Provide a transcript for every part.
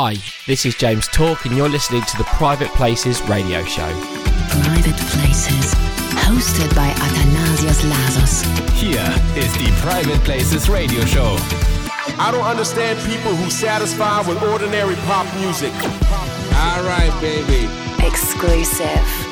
Hi, this is James Talk, and you're listening to the Private Places radio show. Private Places, hosted by Athanasios Lasos. Here is the Private Places radio show. I don't understand people who satisfy with ordinary pop music. All right, baby. Exclusive.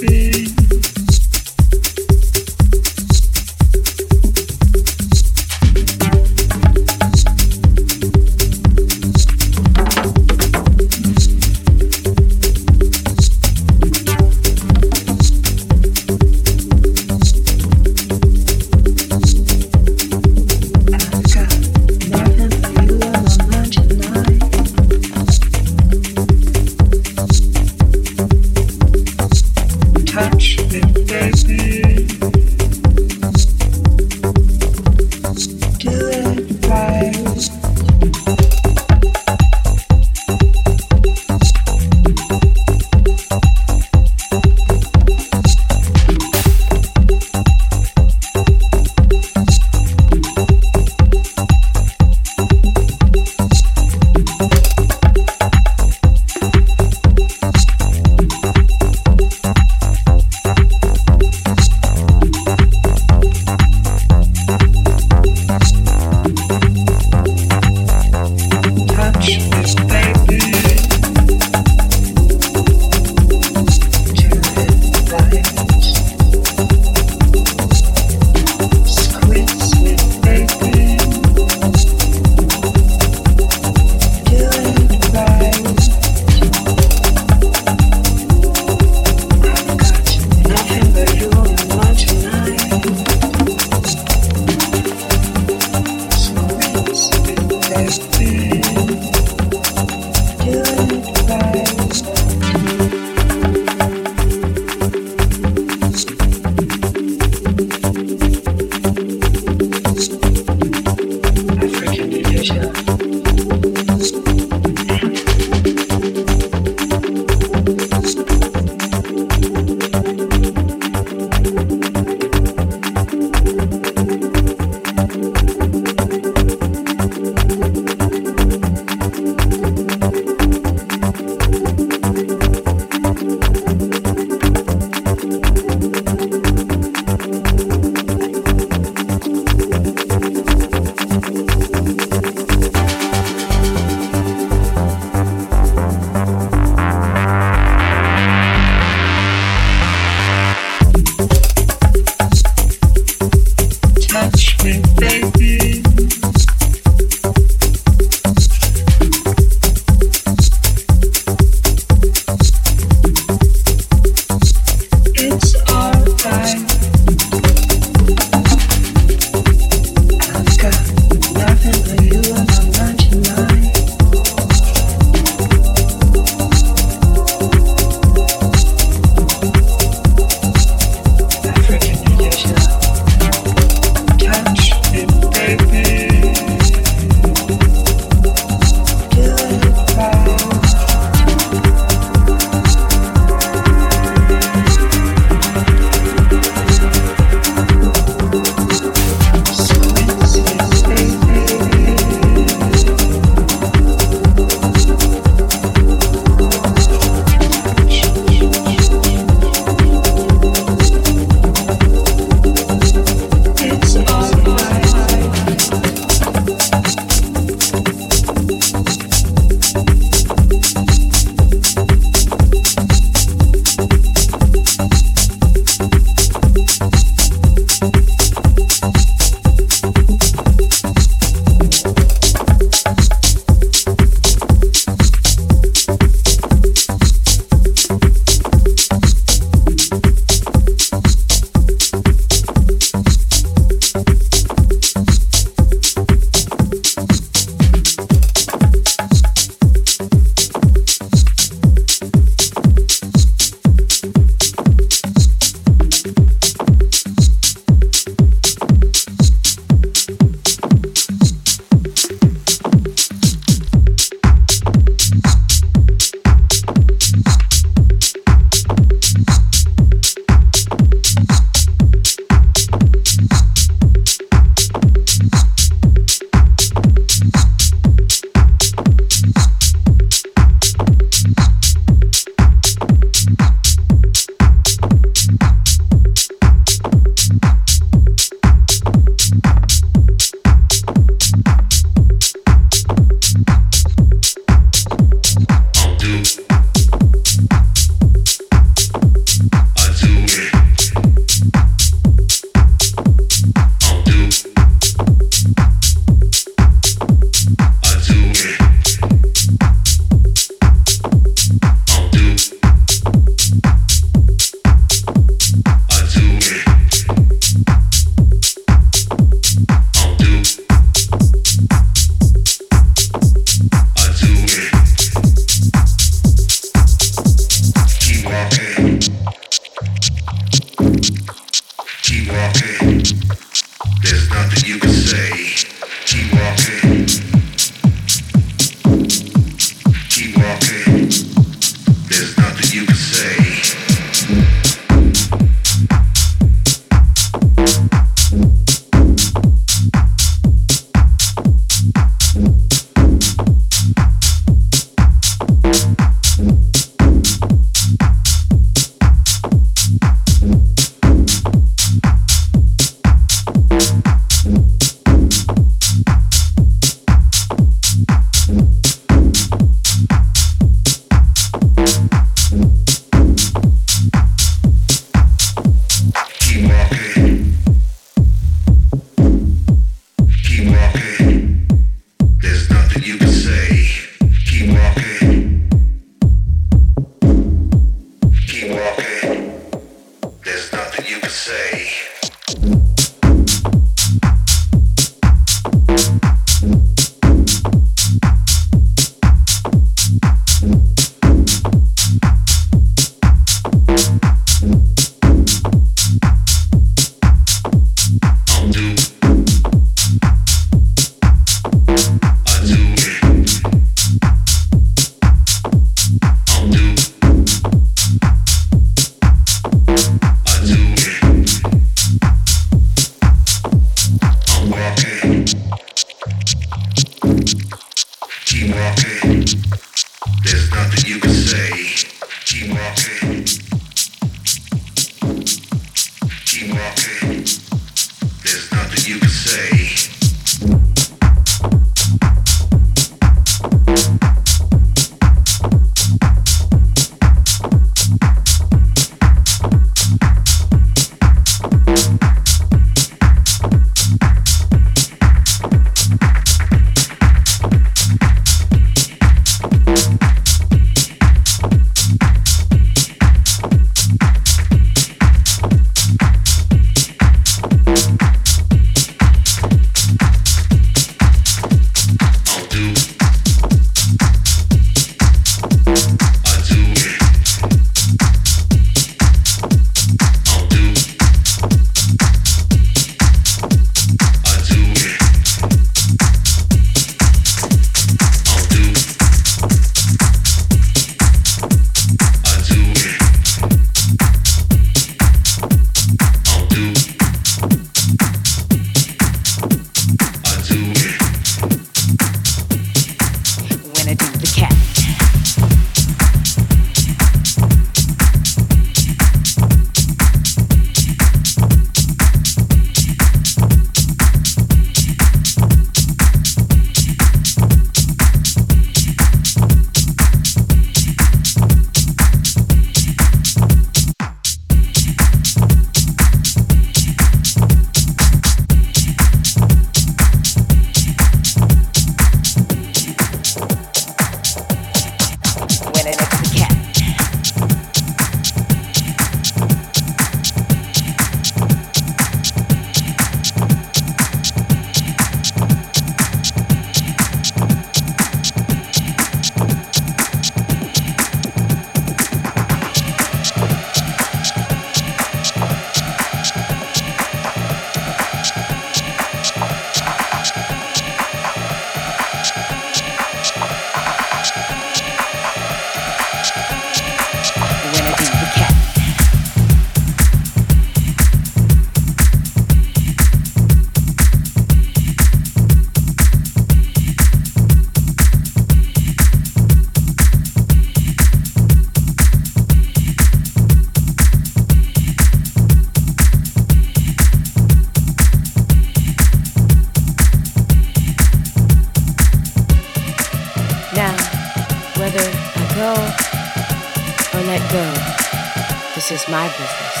is my business.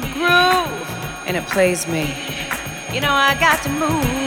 groove and it plays me. You know, I got to move.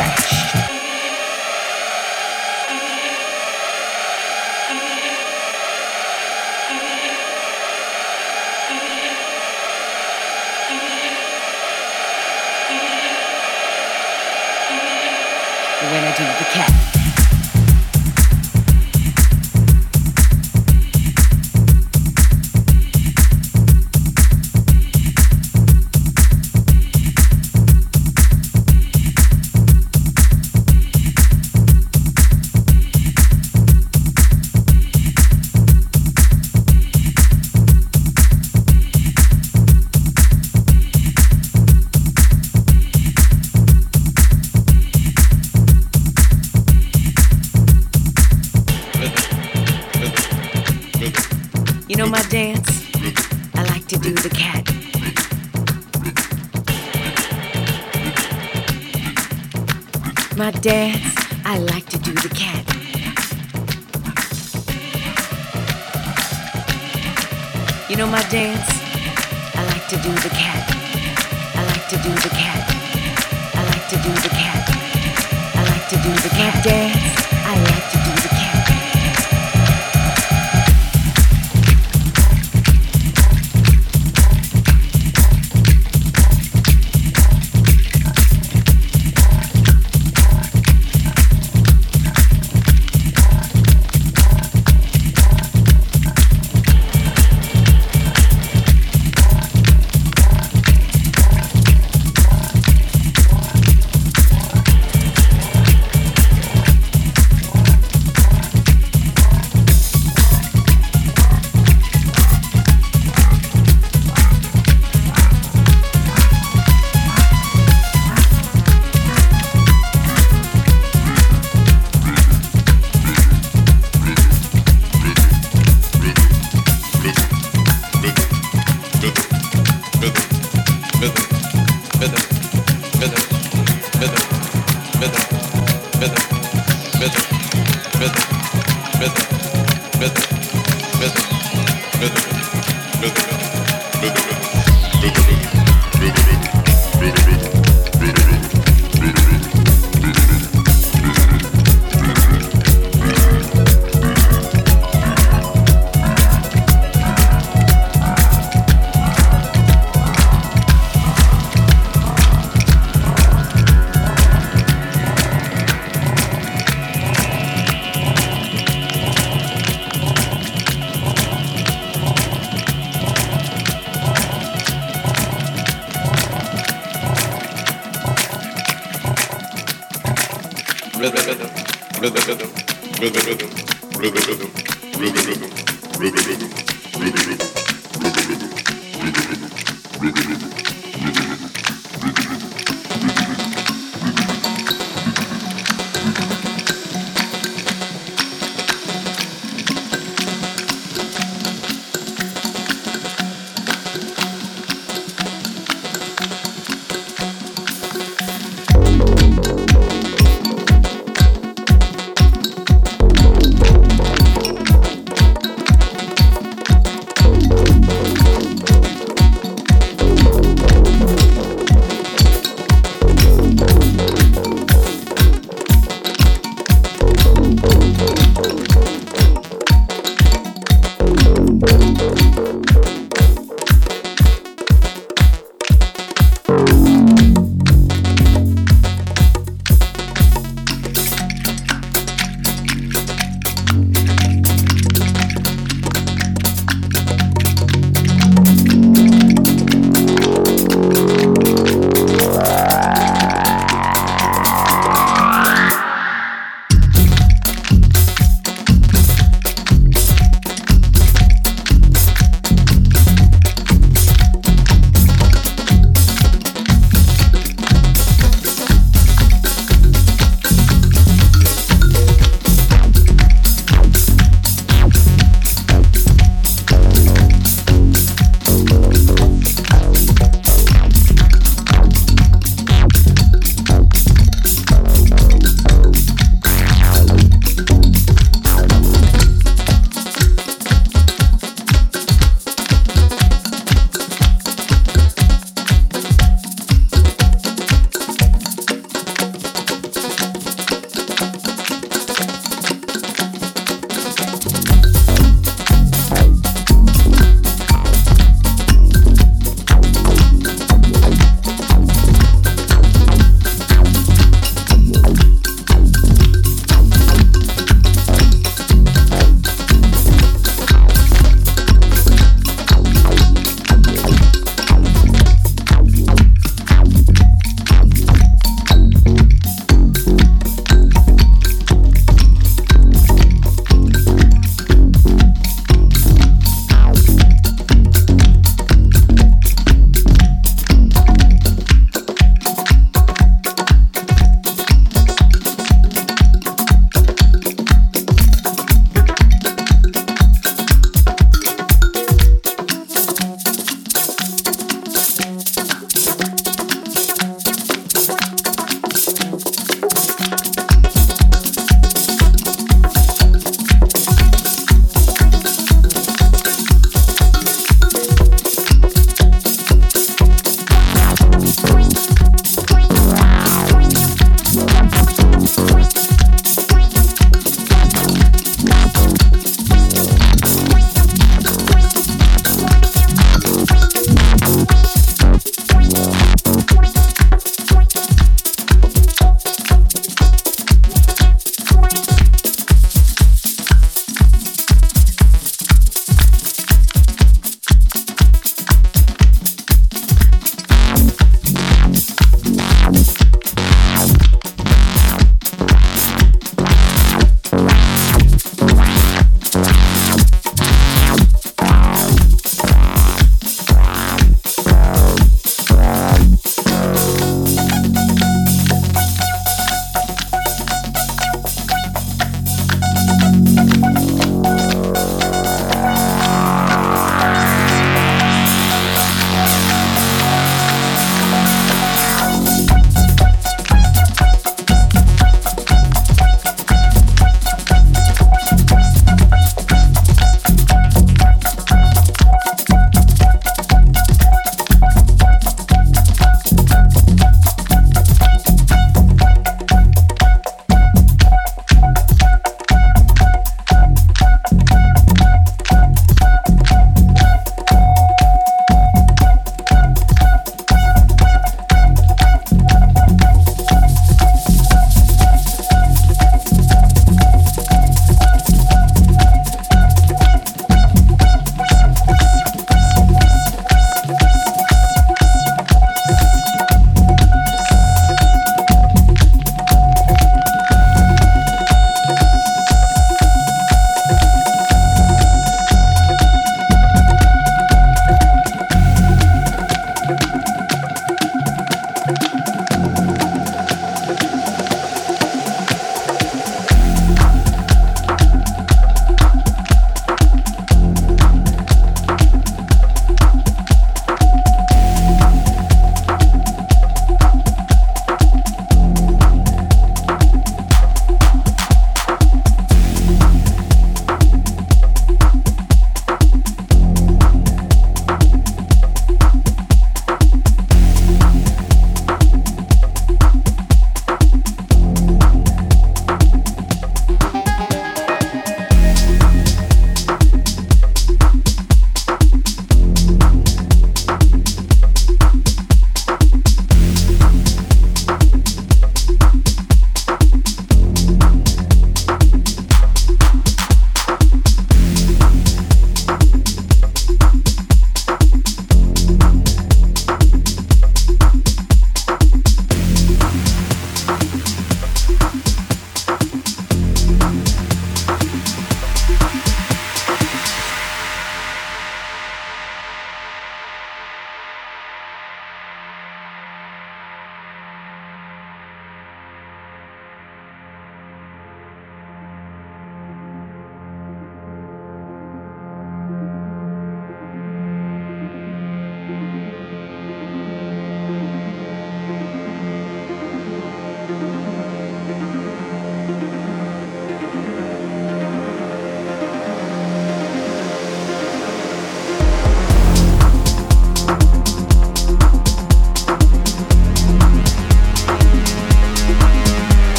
Fresh. do the cat.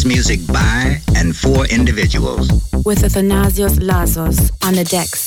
Is music by and for individuals. With Athanasios Lasos on the decks.